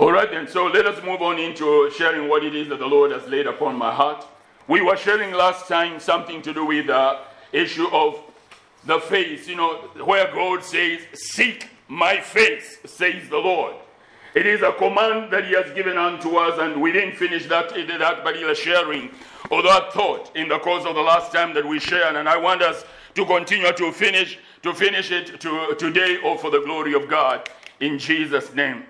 All right, then, so let us move on into sharing what it is that the Lord has laid upon my heart. We were sharing last time something to do with the issue of the face, you know, where God says, Seek my face, says the Lord. It is a command that He has given unto us, and we didn't finish that, that particular sharing or that thought in the course of the last time that we shared, and I want us to continue to finish to finish it to, today or for the glory of God in Jesus' name.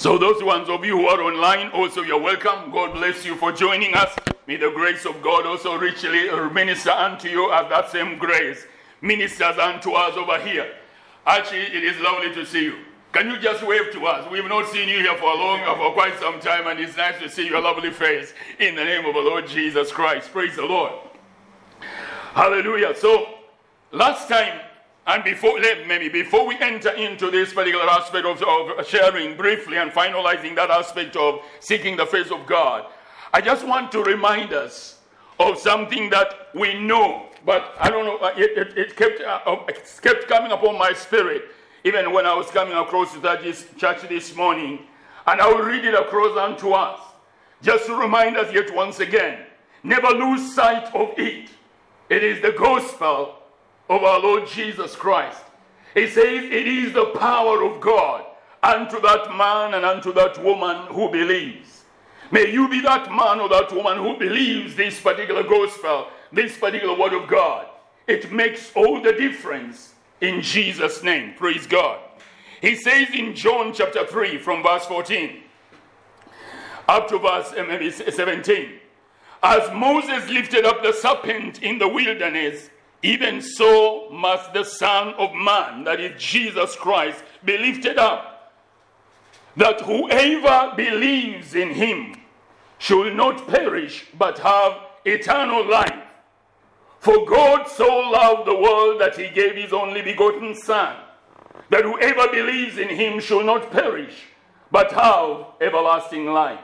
So, those ones of you who are online, also you're welcome. God bless you for joining us. May the grace of God also richly minister unto you as that same grace ministers unto us over here. Actually, it is lovely to see you. Can you just wave to us? We've not seen you here for a long, uh, for quite some time, and it's nice to see your lovely face in the name of the Lord Jesus Christ. Praise the Lord. Hallelujah. So, last time and before, maybe before we enter into this particular aspect of, of sharing briefly and finalizing that aspect of seeking the face of God, I just want to remind us of something that we know, but I don't know, uh, it, it, it kept, uh, uh, it kept coming upon my spirit even when I was coming across to that church this morning. And I will read it across unto us, just to remind us yet once again never lose sight of it. It is the gospel of our Lord Jesus Christ. He says it is the power of God unto that man and unto that woman who believes. May you be that man or that woman who believes this particular gospel, this particular word of God. It makes all the difference in Jesus' name. Praise God. He says in John chapter 3 from verse 14 up to verse uh, maybe 17 as Moses lifted up the serpent in the wilderness even so must the Son of Man, that is Jesus Christ, be lifted up, that whoever believes in him should not perish but have eternal life. For God so loved the world that he gave his only begotten Son, that whoever believes in him should not perish but have everlasting life.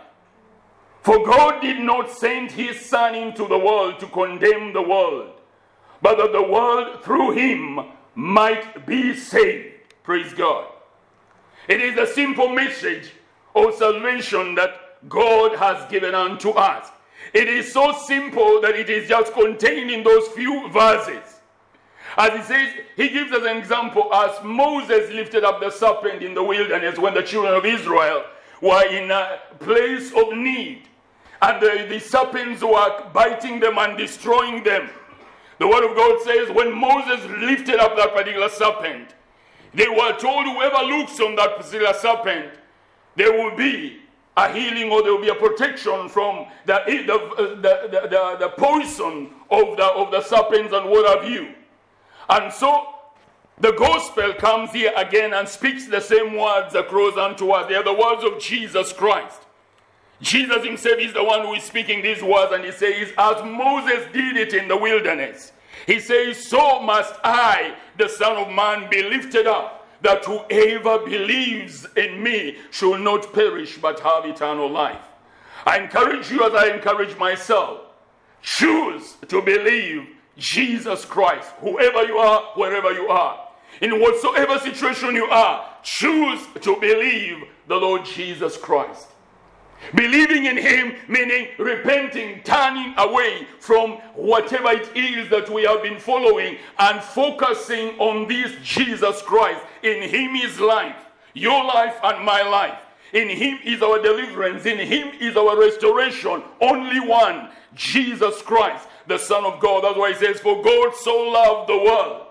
For God did not send his Son into the world to condemn the world but that the world through him might be saved. Praise God. It is a simple message of salvation that God has given unto us. It is so simple that it is just contained in those few verses. As he says, he gives us an example as Moses lifted up the serpent in the wilderness when the children of Israel were in a place of need. And the, the serpents were biting them and destroying them. The word of God says when Moses lifted up that particular serpent, they were told whoever looks on that particular serpent, there will be a healing or there will be a protection from the, the, the, the, the poison of the, of the serpents and what have you. And so the gospel comes here again and speaks the same words across unto us. They are the words of Jesus Christ. Jesus himself is the one who is speaking these words, and he says, As Moses did it in the wilderness, he says, So must I, the Son of Man, be lifted up, that whoever believes in me shall not perish but have eternal life. I encourage you as I encourage myself. Choose to believe Jesus Christ, whoever you are, wherever you are. In whatsoever situation you are, choose to believe the Lord Jesus Christ. Believing in Him, meaning repenting, turning away from whatever it is that we have been following and focusing on this Jesus Christ. In Him is life, your life and my life. In Him is our deliverance. In Him is our restoration. Only one, Jesus Christ, the Son of God. That's why He says, For God so loved the world.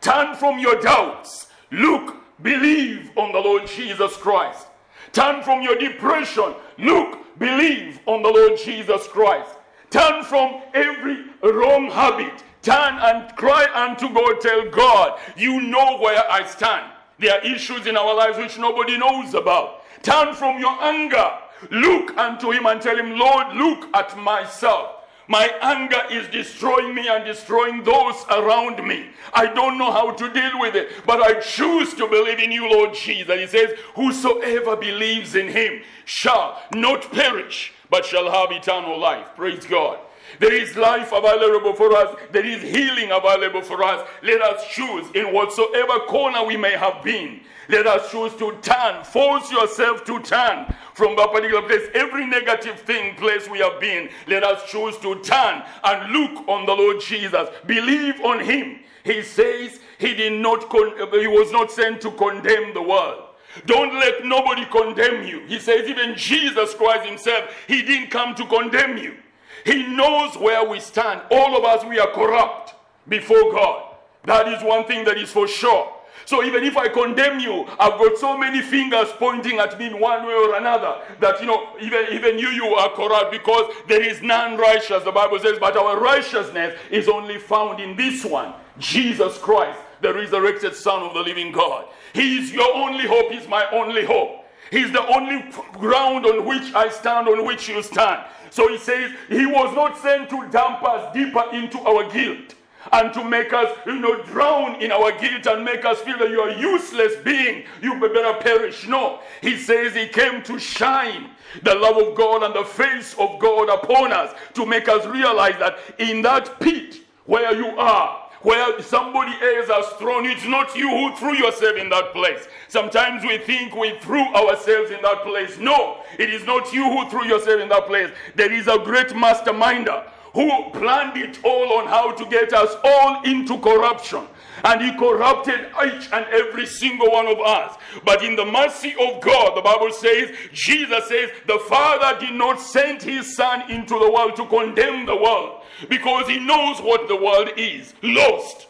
Turn from your doubts. Look, believe on the Lord Jesus Christ. Turn from your depression. Look, believe on the Lord Jesus Christ. Turn from every wrong habit. Turn and cry unto God. Tell God, you know where I stand. There are issues in our lives which nobody knows about. Turn from your anger. Look unto Him and tell Him, Lord, look at myself. My anger is destroying me and destroying those around me. I don't know how to deal with it, but I choose to believe in you, Lord Jesus. He says, Whosoever believes in him shall not perish, but shall have eternal life. Praise God. There is life available for us. There is healing available for us. Let us choose in whatsoever corner we may have been. Let us choose to turn. Force yourself to turn from that particular place. Every negative thing, place we have been, let us choose to turn and look on the Lord Jesus. Believe on Him. He says He did not. Con- he was not sent to condemn the world. Don't let nobody condemn you. He says even Jesus Christ Himself, He didn't come to condemn you. He knows where we stand. All of us, we are corrupt before God. That is one thing that is for sure. So even if I condemn you, I've got so many fingers pointing at me in one way or another that you know, even, even you, you are corrupt because there is none righteous, the Bible says, but our righteousness is only found in this one, Jesus Christ, the resurrected Son of the living God. He is your only hope, He's my only hope. He's the only ground on which I stand, on which you stand. So he says he was not sent to dump us deeper into our guilt and to make us, you know, drown in our guilt and make us feel that you are useless being. You better perish. No. He says he came to shine the love of God and the face of God upon us to make us realize that in that pit where you are, where somebody else has thrown. It's not you who threw yourself in that place. Sometimes we think we threw ourselves in that place. No, it is not you who threw yourself in that place. There is a great masterminder who planned it all on how to get us all into corruption. And he corrupted each and every single one of us. But in the mercy of God, the Bible says, Jesus says, the Father did not send his Son into the world to condemn the world because he knows what the world is lost.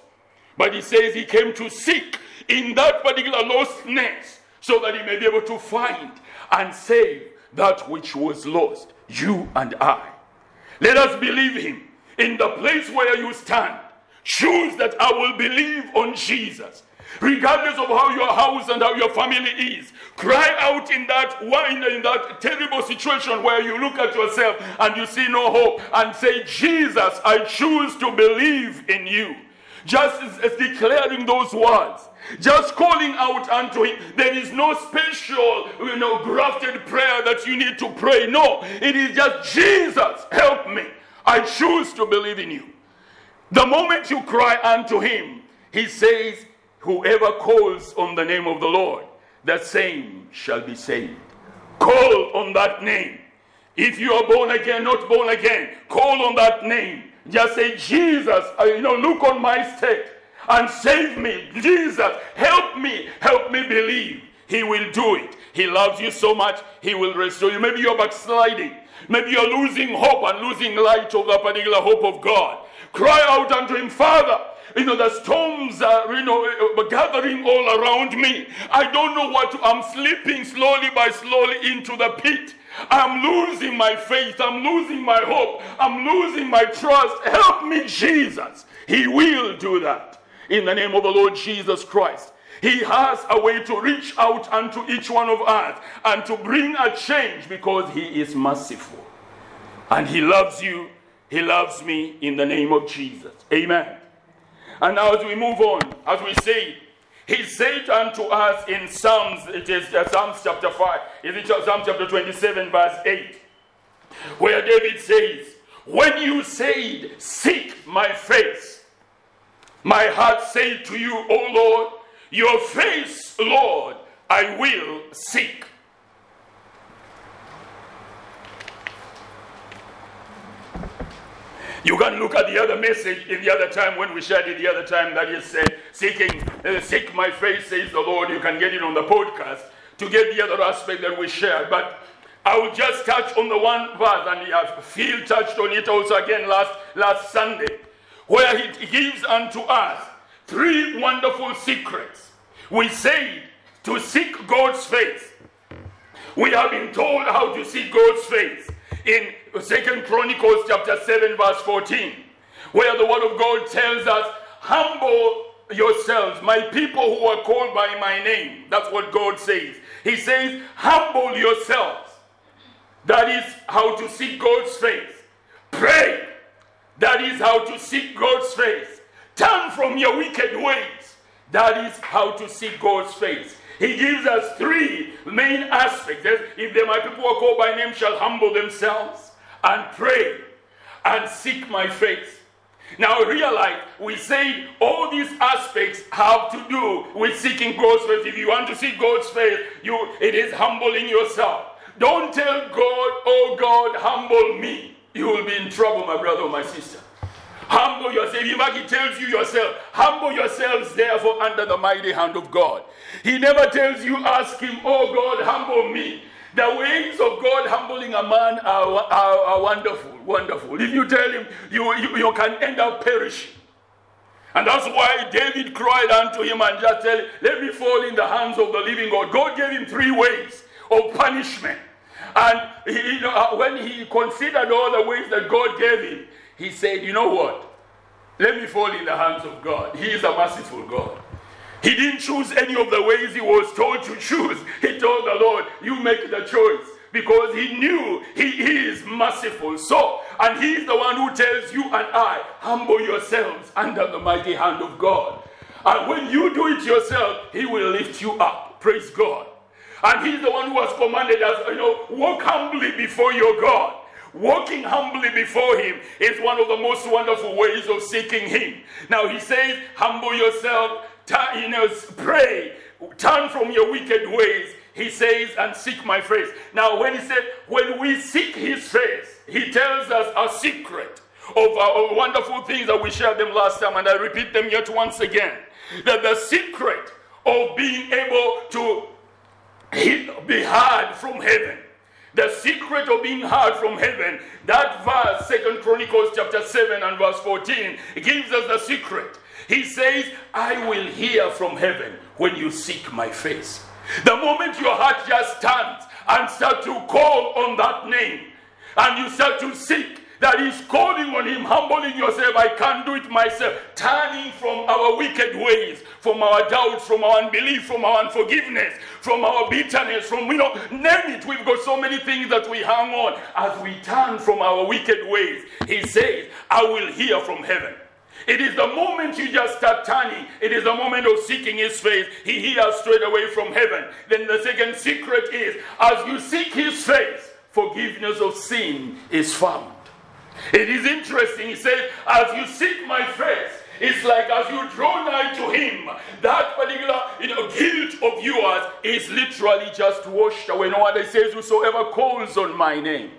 But he says he came to seek in that particular lostness so that he may be able to find and save that which was lost, you and I. Let us believe him in the place where you stand. Choose that I will believe on Jesus. Regardless of how your house and how your family is, cry out in that wine, in that terrible situation where you look at yourself and you see no hope and say, Jesus, I choose to believe in you. Just as, as declaring those words, just calling out unto him. There is no special, you know, grafted prayer that you need to pray. No, it is just Jesus, help me. I choose to believe in you. The moment you cry unto him, he says, Whoever calls on the name of the Lord, the same shall be saved. Call on that name. If you are born again, not born again, call on that name. Just say, Jesus, uh, you know, look on my state and save me. Jesus, help me, help me believe. He will do it. He loves you so much, He will restore you. Maybe you're backsliding. Maybe you're losing hope and losing light of the particular hope of God. Cry out unto Him, Father. You know, the storms are, you know, uh, gathering all around me. I don't know what I'm slipping slowly by slowly into the pit. I'm losing my faith. I'm losing my hope. I'm losing my trust. Help me, Jesus. He will do that in the name of the Lord Jesus Christ. He has a way to reach out unto each one of us and to bring a change because He is merciful. And He loves you. He loves me in the name of Jesus. Amen. And now, as we move on, as we say, He said unto us in Psalms, it is uh, Psalms chapter 5, is it Psalm chapter 27, verse 8, where David says, When you said, Seek my face, my heart said to you, O Lord, your face, Lord, I will seek. You can look at the other message in the other time when we shared it the other time that is said, seeking, uh, seek my face, says the Lord. You can get it on the podcast to get the other aspect that we shared. But I will just touch on the one verse, and uh, Phil touched on it also again last, last Sunday, where he gives unto us three wonderful secrets. We say to seek God's face. We have been told how to seek God's face in Second Chronicles chapter 7, verse 14, where the word of God tells us, Humble yourselves, my people who are called by my name. That's what God says. He says, Humble yourselves. That is how to seek God's face. Pray. That is how to seek God's face. Turn from your wicked ways. That is how to seek God's face. He gives us three main aspects. If my people who are called by name shall humble themselves and pray and seek my face. Now realize we say all these aspects have to do with seeking God's face. If you want to seek God's face, you it is humbling yourself. Don't tell God, oh God, humble me. You will be in trouble, my brother or my sister. Humble yourself. In fact, he tells you yourself, humble yourselves therefore under the mighty hand of God. He never tells you, ask him, oh God, humble me. The ways of God humbling a man are, are, are wonderful, wonderful. If you tell him, you, you, you can end up perishing. And that's why David cried unto him and just said, Let me fall in the hands of the living God. God gave him three ways of punishment. And he, you know, uh, when he considered all the ways that God gave him, he said, You know what? Let me fall in the hands of God. He is a merciful God. He didn't choose any of the ways he was told to choose. He told the Lord, You make the choice. Because he knew he is merciful. So, and he is the one who tells you and I, humble yourselves under the mighty hand of God. And when you do it yourself, he will lift you up. Praise God. And he's the one who has commanded us, you know, walk humbly before your God. Walking humbly before him is one of the most wonderful ways of seeking him. Now he says, humble yourself, you know, pray, turn from your wicked ways. He says, and seek my face. Now, when he said, when we seek his face, he tells us a secret of uh, our wonderful things that we shared them last time, and I repeat them yet once again. That the secret of being able to be heard from heaven. The secret of being heard from heaven. That verse, Second Chronicles chapter 7 and verse 14, gives us the secret. He says, I will hear from heaven when you seek my face. The moment your heart just turns and start to call on that name, and you start to seek, that is calling on Him, humbling yourself. I can't do it myself. Turning from our wicked ways, from our doubts, from our unbelief, from our unforgiveness, from our bitterness, from, you know, name it. We've got so many things that we hang on. As we turn from our wicked ways, He says, I will hear from heaven. It is the moment you just start turning. It is the moment of seeking His face. He hears straight away from heaven. Then the second secret is as you seek His face, forgiveness of sin is found. It is interesting. He says, as you seek my face, it's like as you draw nigh to him, that particular you know, guilt of yours is literally just washed away. No he says, Whosoever calls on my name,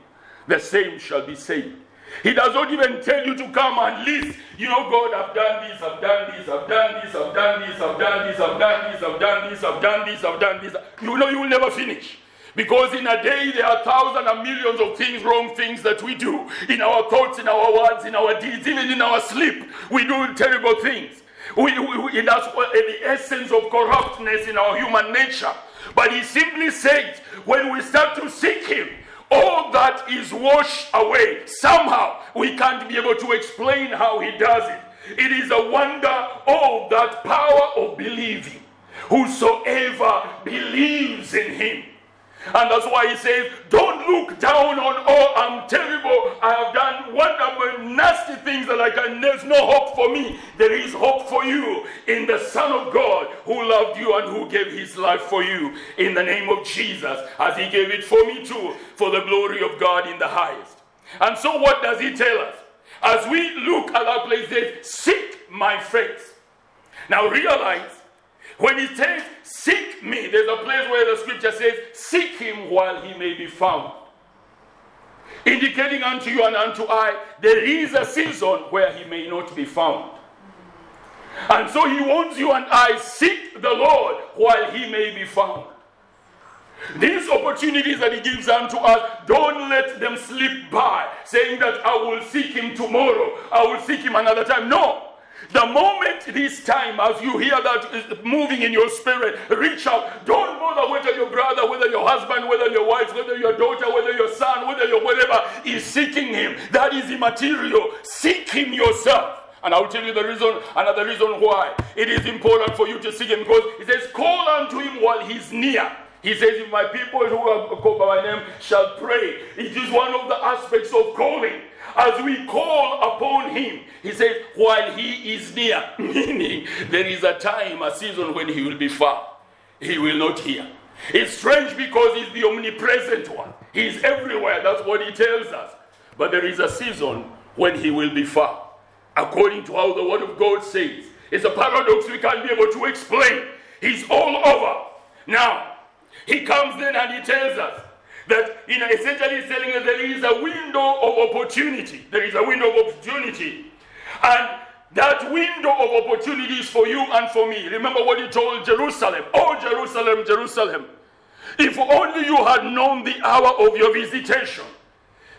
the same shall be saved. He does not even tell you to come and list, you know, God, I've done this, I've done this, I've done this, I've done this, I've done this, I've done this, I've done this, I've done this, I've done this. You know, you will never finish. Because in a day there are thousands and millions of things, wrong things that we do. In our thoughts, in our words, in our deeds, even in our sleep, we do terrible things. We, we, we, that's the essence of corruptness in our human nature. But he simply says, when we start to seek him, all that is washed away. Somehow, we can't be able to explain how he does it. It is a wonder of that power of believing. Whosoever believes in him and that's why he says, Don't look down on, oh, I'm terrible. I have done wonderful, nasty things that I can, there's no hope for me. There is hope for you in the Son of God who loved you and who gave his life for you in the name of Jesus, as he gave it for me too, for the glory of God in the highest. And so, what does he tell us? As we look at that place, says, Seek my face. Now, realize when he says, Seek me, there's a place where the scripture says, Seek him while he may be found. Indicating unto you and unto I, there is a season where he may not be found. And so he wants you and I seek the Lord while he may be found. These opportunities that he gives unto us, don't let them slip by, saying that I will seek him tomorrow, I will seek him another time. No. The moment this time, as you hear that moving in your spirit, reach out. Don't bother whether your brother, whether your husband, whether your wife, whether your daughter, whether your son, whether your whatever is seeking him. That is immaterial. Seek him yourself. And I'll tell you the reason, another reason why it is important for you to seek him because it says, Call unto him while he's near. He says, If my people who are called by my name shall pray, it is one of the aspects of calling as we call upon him, he says, while he is near, meaning there is a time, a season when he will be far. He will not hear. It's strange because he's the omnipresent one. He's everywhere. That's what he tells us. But there is a season when he will be far. According to how the word of God says. It's a paradox we can't be able to explain. He's all over. Now, he comes in and he tells us that, you know, essentially he's telling there is a window of opportunity. There is a window of opportunity. And that window of opportunity is for you and for me. Remember what he told Jerusalem. Oh, Jerusalem, Jerusalem. If only you had known the hour of your visitation.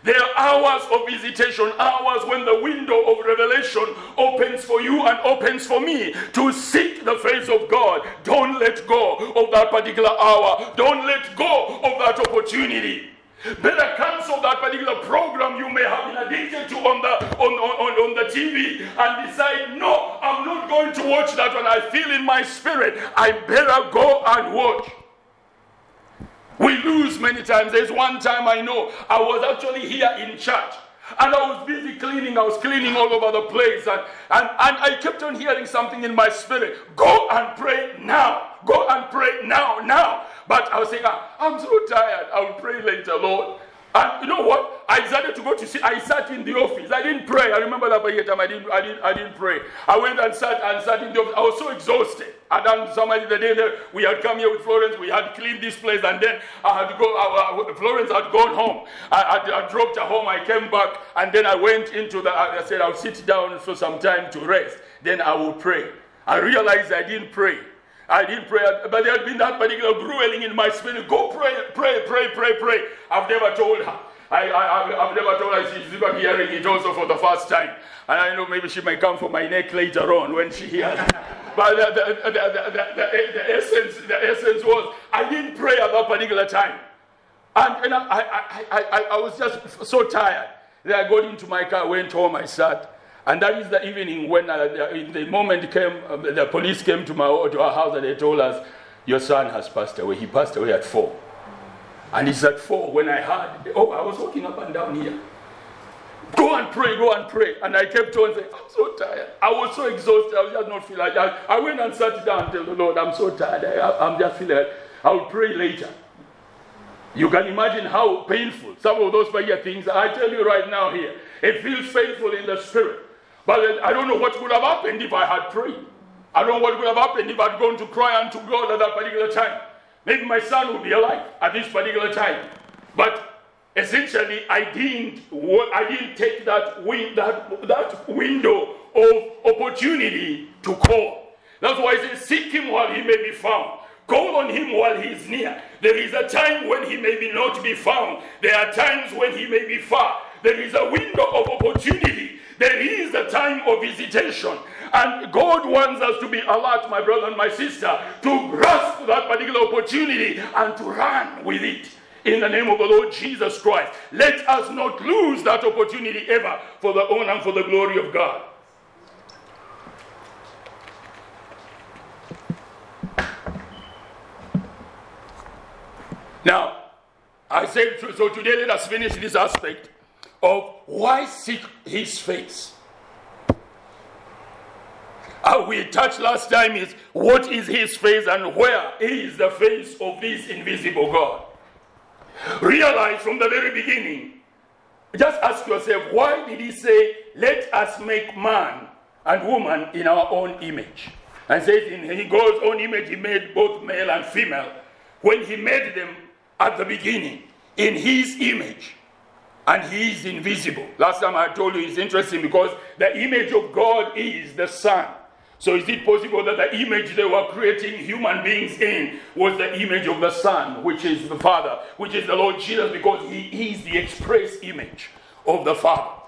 There are hours of visitation, hours when the window of revelation opens for you and opens for me to seek the face of God. Don't let go of that particular hour. Don't let go of that opportunity. Better cancel that particular program you may have been addicted to on the on, on, on the TV and decide, no, I'm not going to watch that one. I feel in my spirit. I better go and watch. We lose many times. There's one time I know I was actually here in church and I was busy cleaning. I was cleaning all over the place. And, and, and I kept on hearing something in my spirit go and pray now. Go and pray now, now. But I was saying, ah, I'm so tired. I'll pray later, Lord. And you know what? I decided to go to see. I sat in the office. I didn't pray. I remember that by time I didn't, I didn't, I didn't pray. I went and sat and sat in the office. I was so exhausted. And then somebody the day that we had come here with Florence, we had cleaned this place, and then I had to go. I, I, Florence had gone home. I, I, I, dropped her home. I came back, and then I went into the. I said I'll sit down for some time to rest. Then I will pray. I realized I didn't pray. I didn't pray, but there had been that particular grueling in my spirit. Go pray, pray, pray, pray, pray. I've never told her. I, I, I've never told her she's even hearing it also for the first time. And I know maybe she might come for my neck later on when she hears but the, the, the, the, essence, the essence was I didn't pray at that particular time. And, and I, I, I, I, was just so tired. Then I got into my car, went home, I sat. And that is the evening when uh, the moment came, uh, the police came to, my, to our house and they told us, Your son has passed away. He passed away at four. And it's at four when I heard, oh, I was walking up and down here. Go and pray, go and pray. And I kept on saying, I'm so tired. I was so exhausted. I was just not feeling like that. I went and sat down and told the Lord, I'm so tired. I, am just feeling like I'll pray later. You can imagine how painful some of those prayer things. I tell you right now here, it feels painful in the spirit. But I don't know what would have happened if I had prayed. I don't know what would have happened if I'd gone to cry unto God at that particular time. Maybe my son would be alive at this particular time. But essentially, I didn't, I didn't take that, win, that, that window of opportunity to call. That's why I say, seek him while he may be found. Call on him while he is near. There is a time when he may be not be found. There are times when he may be far. There is a window of opportunity there is a time of visitation. And God wants us to be alert, my brother and my sister, to grasp that particular opportunity and to run with it. In the name of the Lord Jesus Christ. Let us not lose that opportunity ever for the honor and for the glory of God. Now, I said, so today let us finish this aspect of why seek his face. Uh, we touched last time is what is his face and where is the face of this invisible God. Realize from the very beginning, just ask yourself, why did he say, let us make man and woman in our own image? And says in God's own image, he made both male and female. When he made them at the beginning, in his image, and he is invisible. Last time I told you it's interesting because the image of God is the Son. So is it possible that the image they were creating human beings in was the image of the Son, which is the Father, which is the Lord Jesus, because he is the express image of the Father.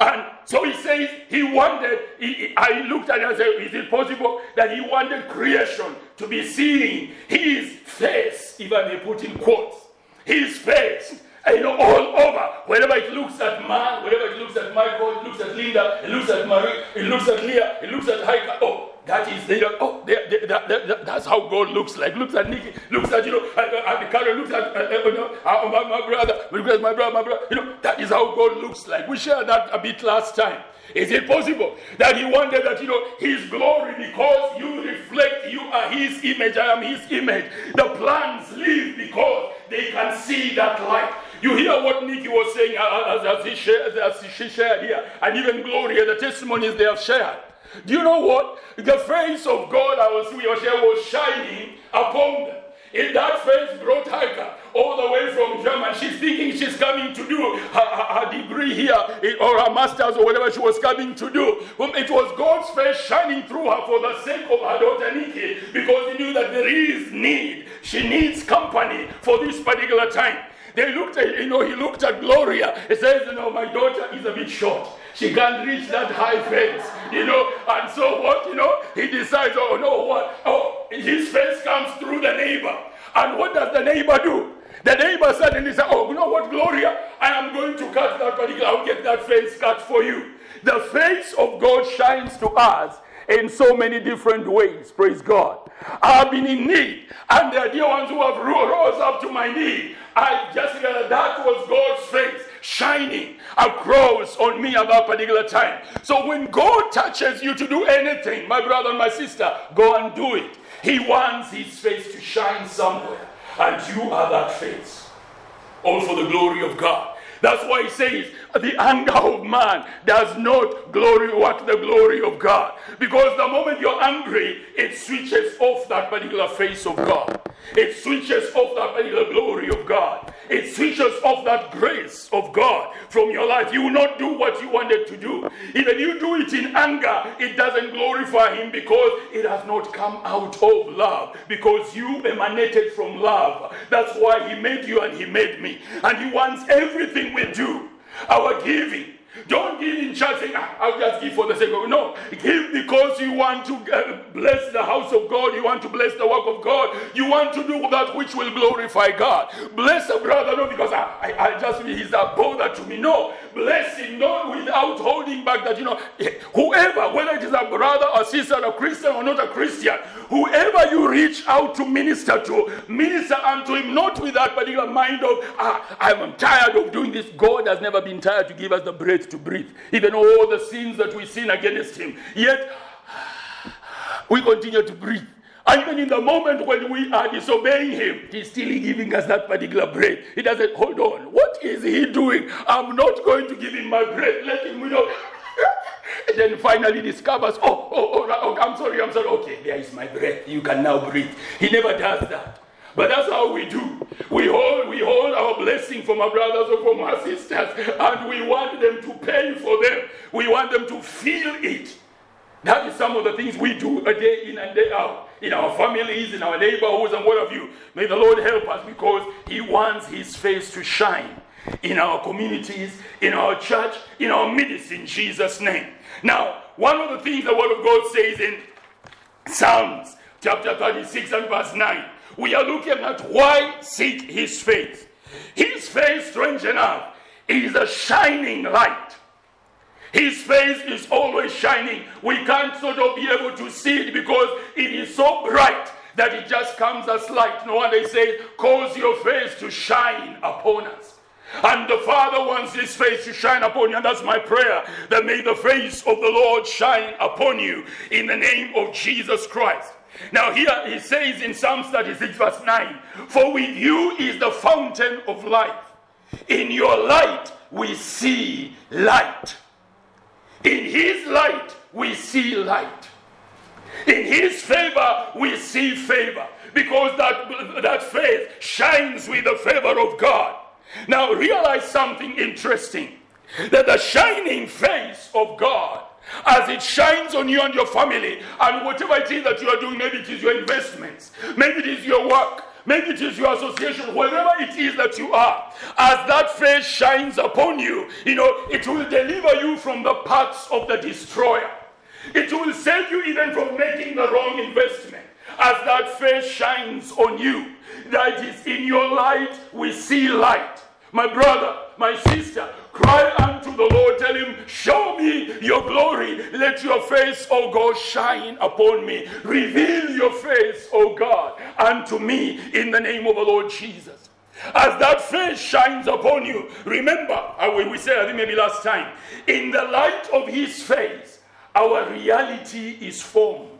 And so he says he wanted, he, I looked at it and said, is it possible that he wanted creation to be seeing his face, even he put in quotes, his face you know, all over, Whenever it looks at man, whenever it looks at Michael, it looks at Linda, it looks at Marie, it looks at Leah, it looks at Heike. Oh, that is, they, oh, they, they, that, that, that's how God looks like. Looks at Nikki, looks at, you know, at, at Karen, looks at, uh, you know, uh, my, my brother, looks at my brother, my brother. You know, that is how God looks like. We shared that a bit last time. Is it possible that he wanted that, you know, his glory, because you reflect, you are his image, I am his image. The plants live because they can see that light. You hear what Nikki was saying uh, uh, as, as, he shared, as she shared here, and even Gloria, the testimonies they have shared. Do you know what? The face of God, I was here was shining upon them. In that face brought her all the way from Germany. She's thinking she's coming to do her, her, her degree here or her master's or whatever she was coming to do. It was God's face shining through her for the sake of her daughter Nikki because he knew that there is need. She needs company for this particular time. They looked at, you know, he looked at Gloria. He says, you know, my daughter is a bit short. She can't reach that high fence, you know. And so what, you know, he decides, oh no, what? Oh, his face comes through the neighbor. And what does the neighbor do? The neighbor suddenly says, Oh, you know what, Gloria? I am going to cut that particular, I'll get that face cut for you. The face of God shines to us in so many different ways. Praise God. I've been in need, and are dear ones who have rose up to my need. I just that was God's face shining across on me at that particular time. So when God touches you to do anything, my brother and my sister, go and do it. He wants his face to shine somewhere, and you are that face. All for the glory of God. That's why he says the anger of man does not glory what the glory of God. Because the moment you're angry, it switches off that particular face of God. It switches off that particular glory of God. It switches off that grace of God from your life. You will not do what you wanted to do. Even you do it in anger, it doesn't glorify Him because it has not come out of love. Because you emanated from love. That's why He made you and He made me. And He wants everything we do, our giving, don't give in church saying, ah, I'll just give for the sake of No, give because you want to uh, bless the house of God. You want to bless the work of God. You want to do that which will glorify God. Bless a brother, not because I, I, I just he's a bother to me. No, bless him not without holding back that, you know, whoever, whether it is a brother, or sister, a Christian or not a Christian, whoever you reach out to minister to, minister unto him, not with that particular mind of, ah, I'm tired of doing this. God has never been tired to give us the to breathe, even all the sins that we sin against Him. Yet, we continue to breathe. And even in the moment when we are disobeying Him, He's still giving us that particular breath. He doesn't, hold on, what is He doing? I'm not going to give Him my breath. Let Him, you know. and then finally discovers, oh, oh, oh, oh, I'm sorry, I'm sorry. Okay, there is my breath. You can now breathe. He never does that. But that's how we do. We hold, we hold our blessing from our brothers or from our sisters, and we want them to pay for them. We want them to feel it. That is some of the things we do a day in and day out in our families, in our neighborhoods, and what have you. May the Lord help us because He wants His face to shine in our communities, in our church, in our midst, in Jesus' name. Now, one of the things the Word of God says in Psalms chapter 36 and verse 9 we are looking at why seek his face. His face, strange enough, is a shining light. His face is always shining. We can't sort of be able to see it because it is so bright that it just comes as light. No wonder he says, Cause your face to shine upon us. And the Father wants His face to shine upon you. And that's my prayer that may the face of the Lord shine upon you in the name of Jesus Christ. Now, here he says in Psalm 36, verse 9, For with you is the fountain of life. In your light we see light. In his light we see light. In his favor we see favor. Because that, that faith shines with the favor of God. Now, realize something interesting that the shining face of God as it shines on you and your family and whatever it is that you are doing maybe it is your investments maybe it is your work maybe it is your association wherever it is that you are as that face shines upon you you know it will deliver you from the parts of the destroyer. It will save you even from making the wrong investment. As that face shines on you that is in your light we see light my brother my sister Cry unto the Lord, tell him, Show me your glory. Let your face, O God, shine upon me. Reveal your face, O God, unto me in the name of the Lord Jesus. As that face shines upon you, remember, uh, we said, I think maybe last time, in the light of his face, our reality is formed.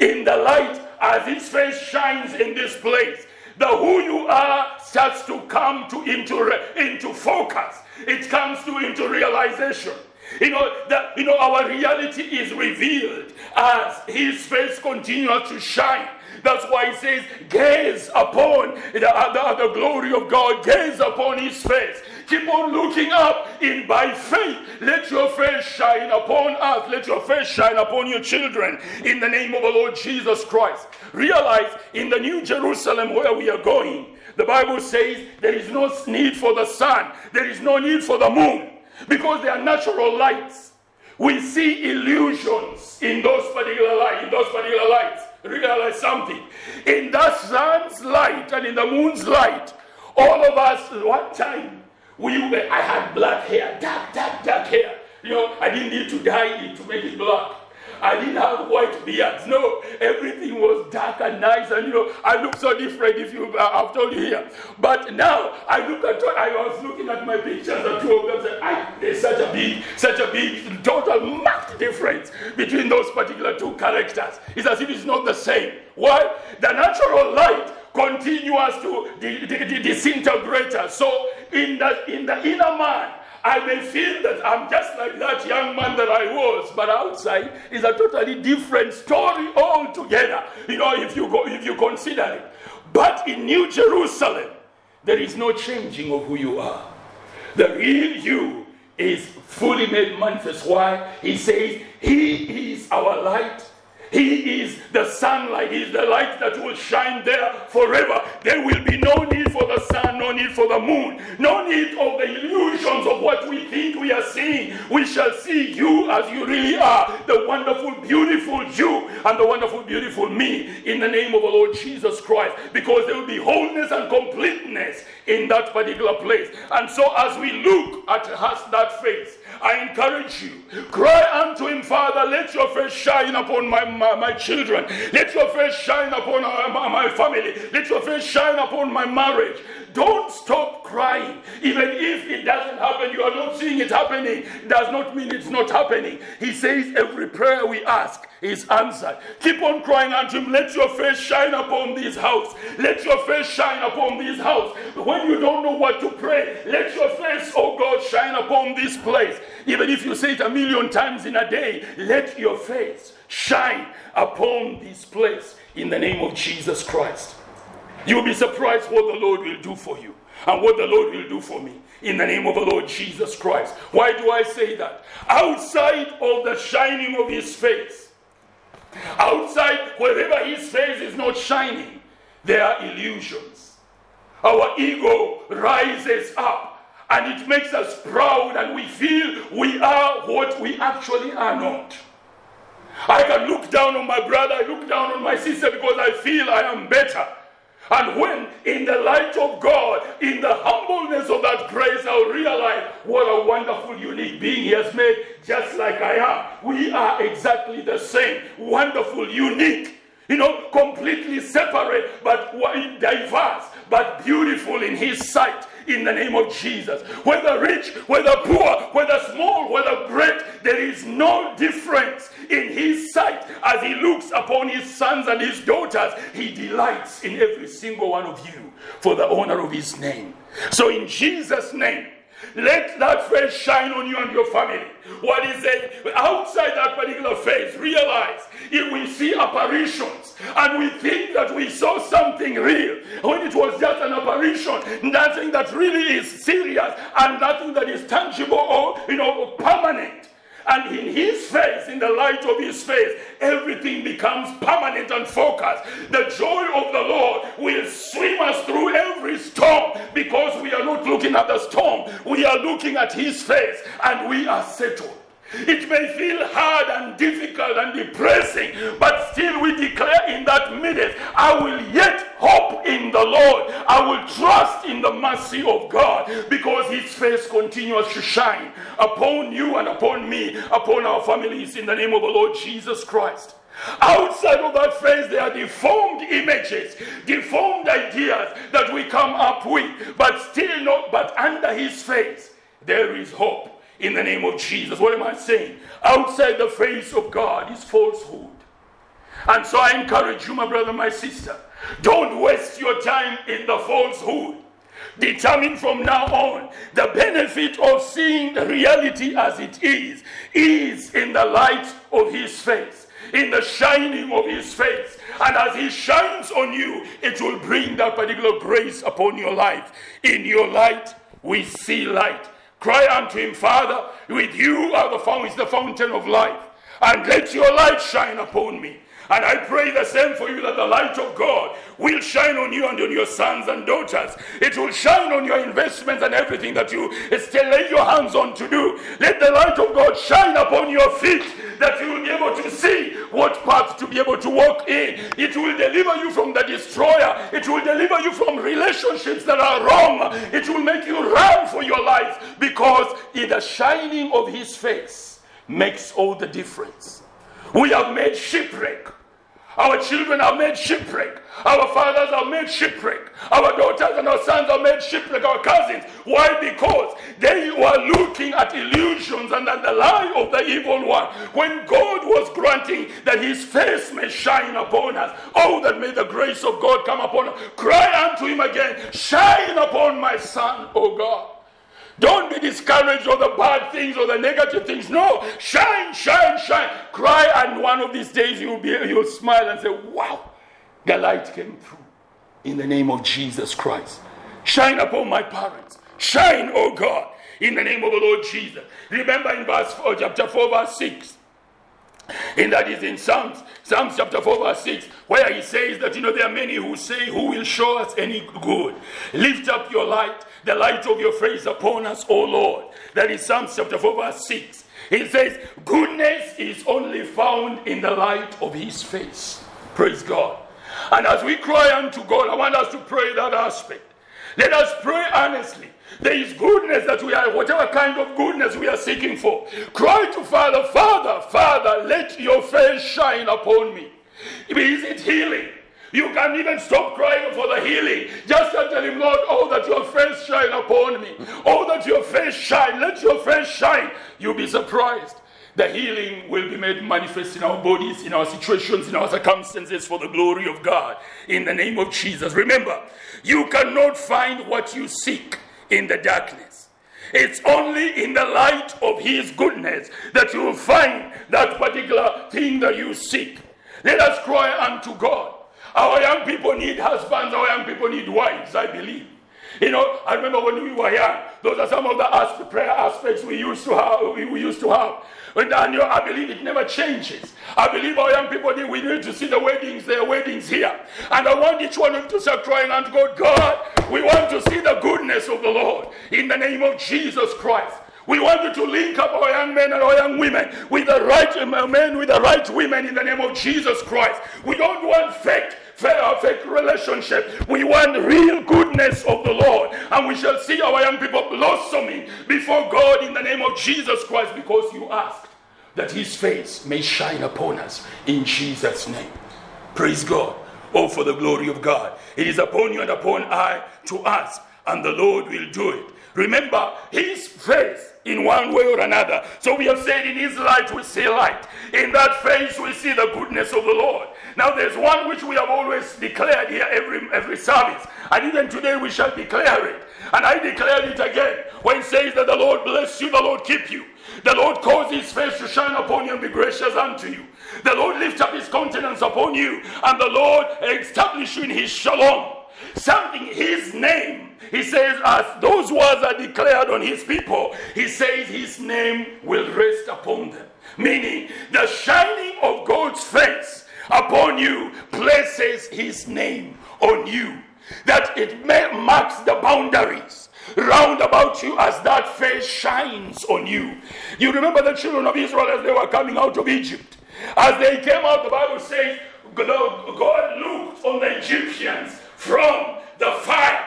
In the light, as his face shines in this place, the who you are starts to come to into, into focus. It comes to into realization. You know that you know our reality is revealed as his face continues to shine. That's why he says, gaze upon the, the, the glory of God, gaze upon his face. Keep on looking up in by faith. Let your face shine upon us. Let your face shine upon your children in the name of the Lord Jesus Christ. Realize in the New Jerusalem where we are going, the Bible says there is no need for the sun, there is no need for the moon because they are natural lights. We see illusions in those particular lights, in those particular lights. Realize something. In the sun's light and in the moon's light, all of us one time we I had black hair, dark, dark, dark hair. You know, I didn't need to dye it to make it black. I didn't have white beards. No, everything was dark and nice, and you know, I look so different. If you, uh, I've told you here. But now I look at, I was looking at my pictures, the two of them. Said, I, there's such a big, such a big, total marked difference between those particular two characters. It's as if it's not the same. Why? The natural light continues to disintegrate us. So in the in the inner man I may feel that I'm just like that young man that I was, but outside is a totally different story altogether. You know, if you go, if you consider it. But in New Jerusalem, there is no changing of who you are. The real you is fully made manifest. Why? He says, He is our light he is the sunlight. He is the light that will shine there forever. There will be no need for the sun, no need for the moon, no need of the illusions of what we think we are seeing. We shall see you as you really are the wonderful, beautiful you and the wonderful, beautiful me in the name of the Lord Jesus Christ because there will be wholeness and completeness in that particular place. And so, as we look at that face, I encourage you, cry unto him, Father, let your face shine upon my, my, my children. Let your face shine upon uh, my, my family. Let your face shine upon my marriage. Don't stop crying. Even if it doesn't happen, you are not seeing it happening, does not mean it's not happening. He says every prayer we ask is answered. Keep on crying unto him. Let your face shine upon this house. Let your face shine upon this house. When you don't know what to pray, let your face, oh God, shine upon this place. Even if you say it a million times in a day, let your face shine upon this place in the name of Jesus Christ. You'll be surprised what the Lord will do for you and what the Lord will do for me in the name of the Lord Jesus Christ. Why do I say that? Outside of the shining of his face, outside wherever his face is not shining, there are illusions. Our ego rises up and it makes us proud and we feel we are what we actually are not. I can look down on my brother, I look down on my sister because I feel I am better. And when, in the light of God, in the humbleness of that grace, I'll realize what a wonderful, unique being He has made, just like I am. We are exactly the same. Wonderful, unique, you know, completely separate, but diverse, but beautiful in His sight in the name of Jesus. Whether rich, whether poor, whether small, whether great, there is no difference in his sight as he looks upon his sons and his daughters. He delights in every single one of you for the honor of his name. So, in Jesus' name, let that face shine on you and your family. What is it? Outside that particular face, realize if we see apparitions and we think that we saw something real, when it was just an apparition, nothing that really is serious and nothing that is tangible or you know permanent. And in his face, in the light of his face, everything becomes permanent and focused. The joy of the Lord will swim us through every storm because we are not looking at the storm. We are looking at his face and we are settled. It may feel hard and difficult and depressing, but still we declare in that minute, I will yet hope in the Lord. I will trust in the mercy of God because His face continues to shine upon you and upon me, upon our families in the name of the Lord Jesus Christ. Outside of that face, there are deformed images, deformed ideas that we come up with, but still not, but under His face, there is hope in the name of Jesus. What am I saying? Outside the face of God is falsehood. And so I encourage you, my brother, my sister, don't waste your time in the falsehood. Determine from now on the benefit of seeing the reality as it is, is in the light of His face, in the shining of His face. And as He shines on you, it will bring that particular grace upon your life. In your light, we see light. Cry unto Him, Father, with you are the fountain, the fountain of life, and let your light shine upon me. And I pray the same for you that the light of God will shine on you and on your sons and daughters. It will shine on your investments and everything that you still lay your hands on to do. Let the light of God shine upon your feet that you will be able to see what path to be able to walk in. It will deliver you from the destroyer. It will deliver you from relationships that are wrong. It will make you run for your life because in the shining of his face makes all the difference. We have made shipwreck our children are made shipwreck. Our fathers are made shipwreck. Our daughters and our sons are made shipwreck. Our cousins. Why? Because they were looking at illusions and at the lie of the evil one. When God was granting that his face may shine upon us. Oh, that may the grace of God come upon us. Cry unto him again. Shine upon my son, O God. Don't be discouraged of the bad things or the negative things. No, shine, shine, shine. Cry, and one of these days you'll be you'll smile and say, Wow, the light came through. In the name of Jesus Christ. Shine upon my parents. Shine, oh God, in the name of the Lord Jesus. Remember in verse 4, chapter 4, verse 6. And that is in Psalms, Psalms chapter 4, verse 6, where he says that, you know, there are many who say, Who will show us any good? Lift up your light, the light of your face upon us, O Lord. That is Psalms chapter 4, verse 6. He says, Goodness is only found in the light of his face. Praise God. And as we cry unto God, I want us to pray that aspect. Let us pray earnestly there is goodness that we are, whatever kind of goodness we are seeking for. Cry to Father, Father, Father, let your face shine upon me. Is it healing? You can even stop crying for the healing. Just tell him, Lord, oh, that your face shine upon me. Oh, that your face shine. Let your face shine. You'll be surprised. The healing will be made manifest in our bodies, in our situations, in our circumstances for the glory of God. In the name of Jesus. Remember, you cannot find what you seek in the darkness. It's only in the light of His goodness that you will find that particular thing that you seek. Let us cry unto God. Our young people need husbands, our young people need wives, I believe. You know, I remember when we were young, those are some of the prayer aspects we used to have. We used to have. And Daniel, I believe it never changes. I believe our young people, we need to see the weddings, their weddings here. And I want each one of you to start crying unto God, God, we want to see the goodness of the Lord in the name of Jesus Christ. We want you to link up our young men and our young women with the right uh, men, with the right women in the name of Jesus Christ. We don't want fake fake relationship. We want real goodness of the Lord. And we shall see our young people blossoming before God in the name of Jesus Christ because you asked that his face may shine upon us in Jesus' name. Praise God. Oh, for the glory of God. It is upon you and upon I to ask, and the Lord will do it. Remember, his face in one way or another. So we have said in his light we see light. In that face we see the goodness of the Lord. Now there's one which we have always declared here every every service. And even today we shall declare it. And I declare it again when it says that the Lord bless you, the Lord keep you. The Lord cause his face to shine upon you and be gracious unto you. The Lord lift up his countenance upon you, and the Lord establish you in his shalom. Something, his name, he says, as those words are declared on his people, he says his name will rest upon them. Meaning, the shining of God's face upon you places his name on you. That it marks the boundaries round about you as that face shines on you. You remember the children of Israel as they were coming out of Egypt. As they came out, the Bible says, God looked on the Egyptians from the fire.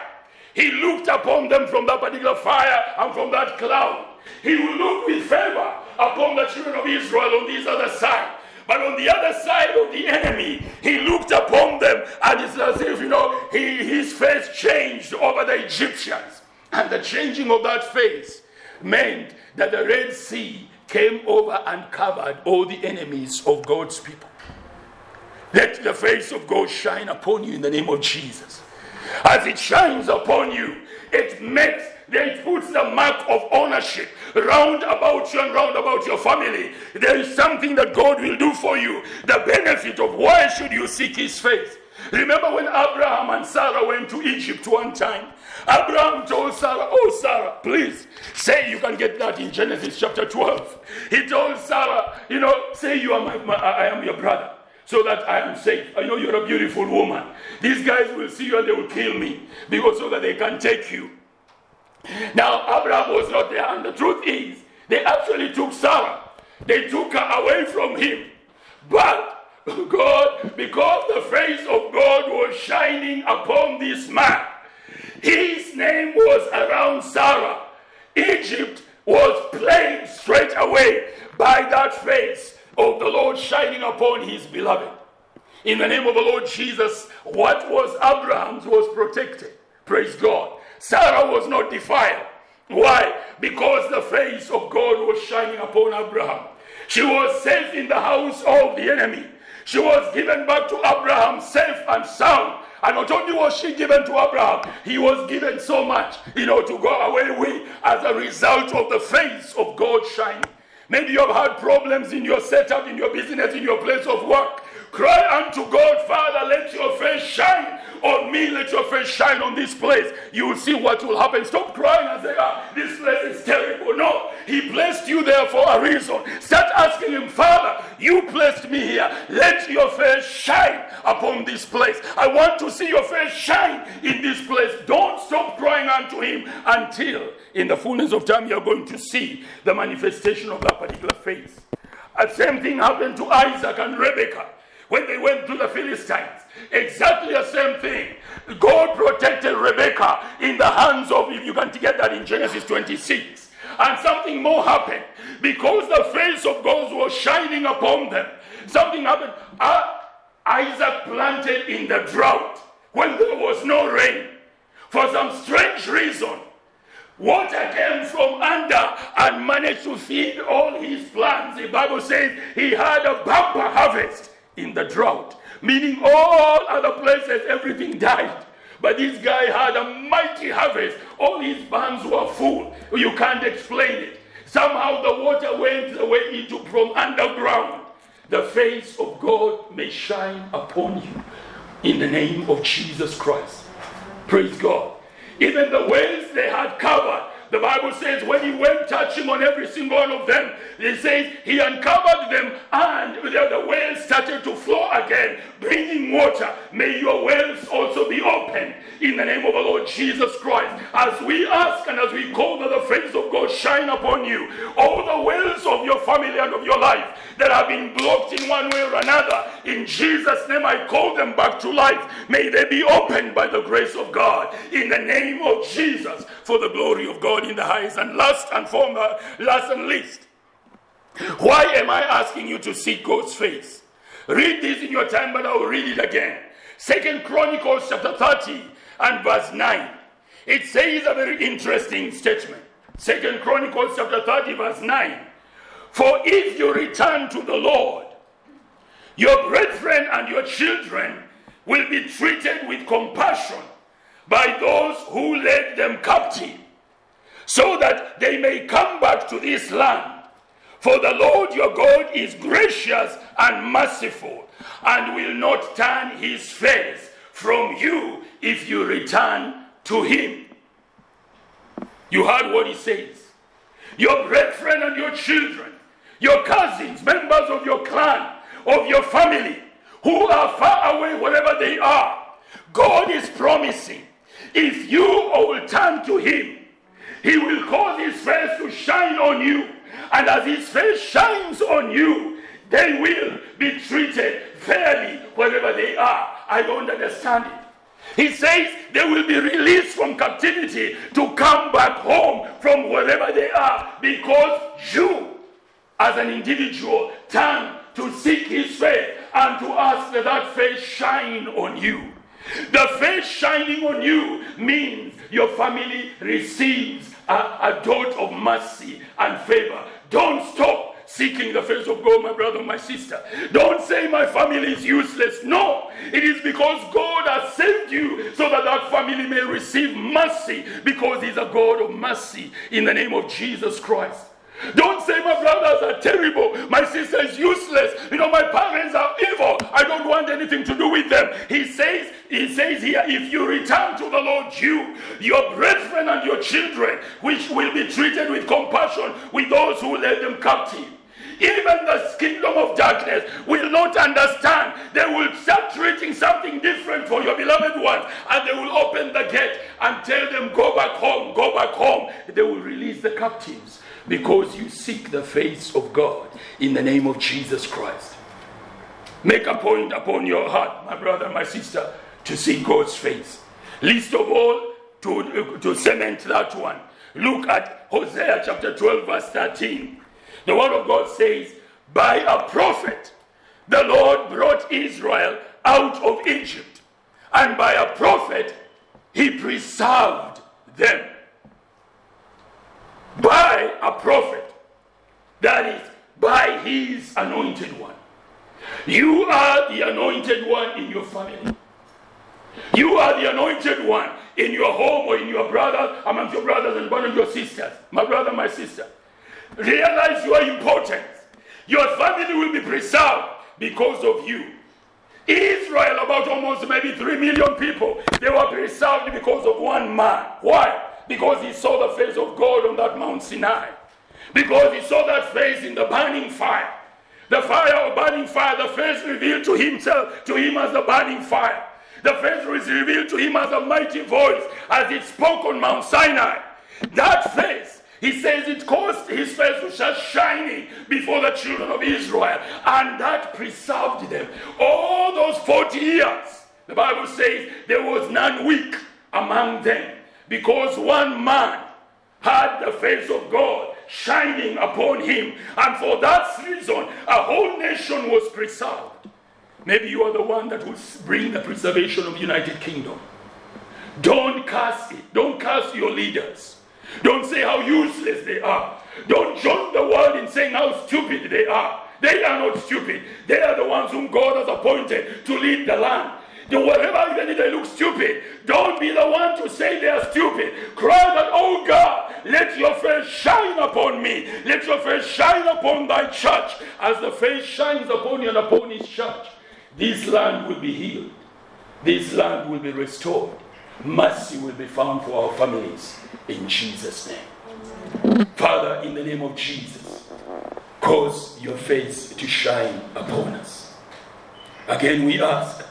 He looked upon them from that particular fire and from that cloud. He will look with favor upon the children of Israel on this other side. But on the other side of the enemy, he looked upon them, and it's as if, you know, he, his face changed over the Egyptians. And the changing of that face meant that the Red Sea came over and covered all the enemies of God's people. Let the face of God shine upon you in the name of Jesus. As it shines upon you, it makes it puts the mark of ownership round about you and round about your family. There is something that God will do for you. The benefit of why should you seek his face? Remember when Abraham and Sarah went to Egypt one time? Abraham told Sarah, Oh, Sarah, please say you can get that in Genesis chapter 12. He told Sarah, You know, say you are my, my I am your brother so that I am safe. I know you're a beautiful woman. These guys will see you and they will kill me because so that they can take you. Now, Abraham was not there, and the truth is, they actually took Sarah. They took her away from him. But God, because the face of God was shining upon this man, his name was around Sarah. Egypt was plagued straight away by that face of the Lord shining upon his beloved. In the name of the Lord Jesus, what was Abraham's was protected. Praise God. Sarah was not defiled. Why? Because the face of God was shining upon Abraham. She was safe in the house of the enemy. She was given back to Abraham safe and sound. And not only was she given to Abraham, he was given so much, you know, to go away with as a result of the face of God shining. Maybe you have had problems in your setup, in your business, in your place of work. Cry unto God, Father, let your face shine on me, let your face shine on this place. You will see what will happen. Stop crying and say, ah, this place is terrible. No, He placed you there for a reason. Start asking Him, Father, you placed me here. Let your face shine upon this place. I want to see your face shine in this place. Don't stop crying unto Him until, in the fullness of time, you're going to see the manifestation of that particular face. The same thing happened to Isaac and Rebekah when they went to the Philistines. Exactly the same thing. God protected Rebekah in the hands of, if you can get that in Genesis 26. And something more happened. Because the face of God was shining upon them, something happened. Uh, Isaac planted in the drought when there was no rain. For some strange reason, water came from under and managed to feed all his plants. The Bible says he had a bumper harvest in the drought, meaning all other places everything died. But this guy had a mighty harvest. All his barns were full. You can't explain it. Somehow the water went away into from underground. The face of God may shine upon you in the name of Jesus Christ. Praise God. Even the wells they had covered the Bible says when he went touching on every single one of them, it says he uncovered them and the, wells started to flow again, bringing water. May your wells also be open in the name of the Lord Jesus Christ. As we ask and as we call that the face of God shine upon you, all the wells of your family and of your life that have been blocked in one way or another, in Jesus' name I call them back to life. May they be opened by the grace of God in the name of Jesus for the glory of God in the highest. And last and foremost, last and least, why am I asking you to seek God's face? Read this in your time, but I will read it again. Second Chronicles chapter 30 and verse 9. It says a very interesting statement. Second Chronicles chapter 30, verse 9. For if you return to the Lord, your brethren and your children will be treated with compassion by those who led them captive, so that they may come back to this land. For the Lord your God is gracious and merciful, and will not turn his face from you if you return to him. You heard what he says. Your brethren and your children, your cousins, members of your clan, of your family, who are far away, wherever they are, God is promising if you will turn to him, he will cause his face to shine on you. And as his face shines on you, they will be treated fairly wherever they are. I don't understand it. He says they will be released from captivity to come back home from wherever they are because you, as an individual, turn to seek his face and to ask that that face shine on you. The face shining on you means your family receives a, a dot of mercy and favor. Don't stop seeking the face of God, my brother, my sister. Don't say my family is useless. No, it is because God has saved you so that that family may receive mercy because He's a God of mercy in the name of Jesus Christ. Don't say my brothers are terrible, my sister is useless, you know, my parents are evil. I don't want anything to do with them. He says, he says here, if you return to the Lord, you, your brethren and your children, which will be treated with compassion with those who led them captive. Even the kingdom of darkness will not understand. They will start treating something different for your beloved ones, and they will open the gate and tell them, Go back home, go back home. They will release the captives because you seek the face of God in the name of Jesus Christ. Make a point upon your heart, my brother, my sister, to seek God's face. Least of all, to, to cement that one. Look at Hosea chapter 12, verse 13. The word of God says, By a prophet, the Lord brought Israel out of Egypt, and by a prophet, he preserved them by a prophet, that is, by his anointed one. You are the anointed one in your family. You are the anointed one in your home or in your brother, amongst your brothers and one of your sisters. My brother, my sister. Realize your importance. Your family will be preserved because of you. Israel, about almost maybe 3 million people, they were preserved because of one man. Why? Because he saw the face of God on that Mount Sinai. Because he saw that face in the burning fire. The fire of burning fire, the face revealed to himself, to him as the burning fire. The face was revealed to him as a mighty voice as it spoke on Mount Sinai. That face, he says it caused his face to shine shining before the children of Israel, and that preserved them. All those 40 years, the Bible says there was none weak among them because one man had the face of God shining upon him, and for that reason, a whole nation was preserved. Maybe you are the one that will bring the preservation of United Kingdom. Don't curse it. Don't curse your leaders. Don't say how useless they are. Don't join the world in saying how stupid they are. They are not stupid. They are the ones whom God has appointed to lead the land. Do whatever, even if they look stupid, don't be the one to say they are stupid. Cry that, oh God, let your face shine upon me. Let your face shine upon thy church. As the face shines upon you and upon his church, this land will be healed. This land will be restored. Mercy will be found for our families. In Jesus' name. Father, in the name of Jesus, cause your face to shine upon us. Again, we ask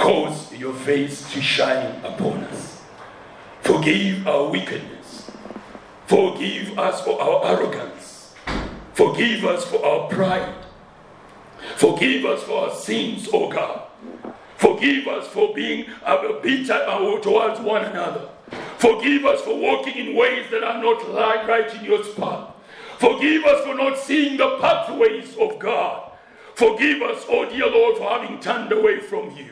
Cause your face to shine upon us. Forgive our wickedness. Forgive us for our arrogance. Forgive us for our pride. Forgive us for our sins, O God. Forgive us for being bitter towards one another. Forgive us for walking in ways that are not right in your path. Forgive us for not seeing the pathways of God. Forgive us, O oh dear Lord, for having turned away from you.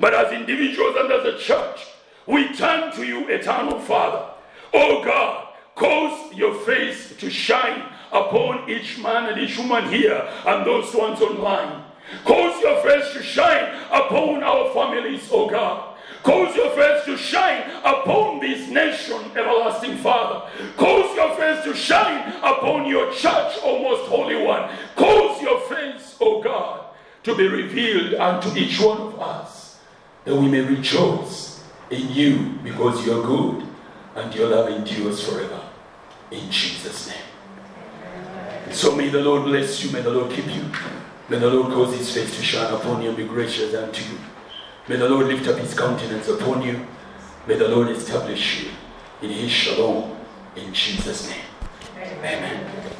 But as individuals and as a church, we turn to you, eternal Father. Oh God, cause your face to shine upon each man and each woman here and those ones online. Cause your face to shine upon our families, oh God. Cause your face to shine upon this nation, everlasting Father. Cause your face to shine upon your church, O most holy one. Cause your face, O God, to be revealed unto each one of us that we may rejoice in you because you are good and your love endures forever. In Jesus' name. So may the Lord bless you, may the Lord keep you, may the Lord cause his face to shine upon you and be gracious unto you. May the Lord lift up his countenance upon you. May the Lord establish you in his shalom in Jesus' name.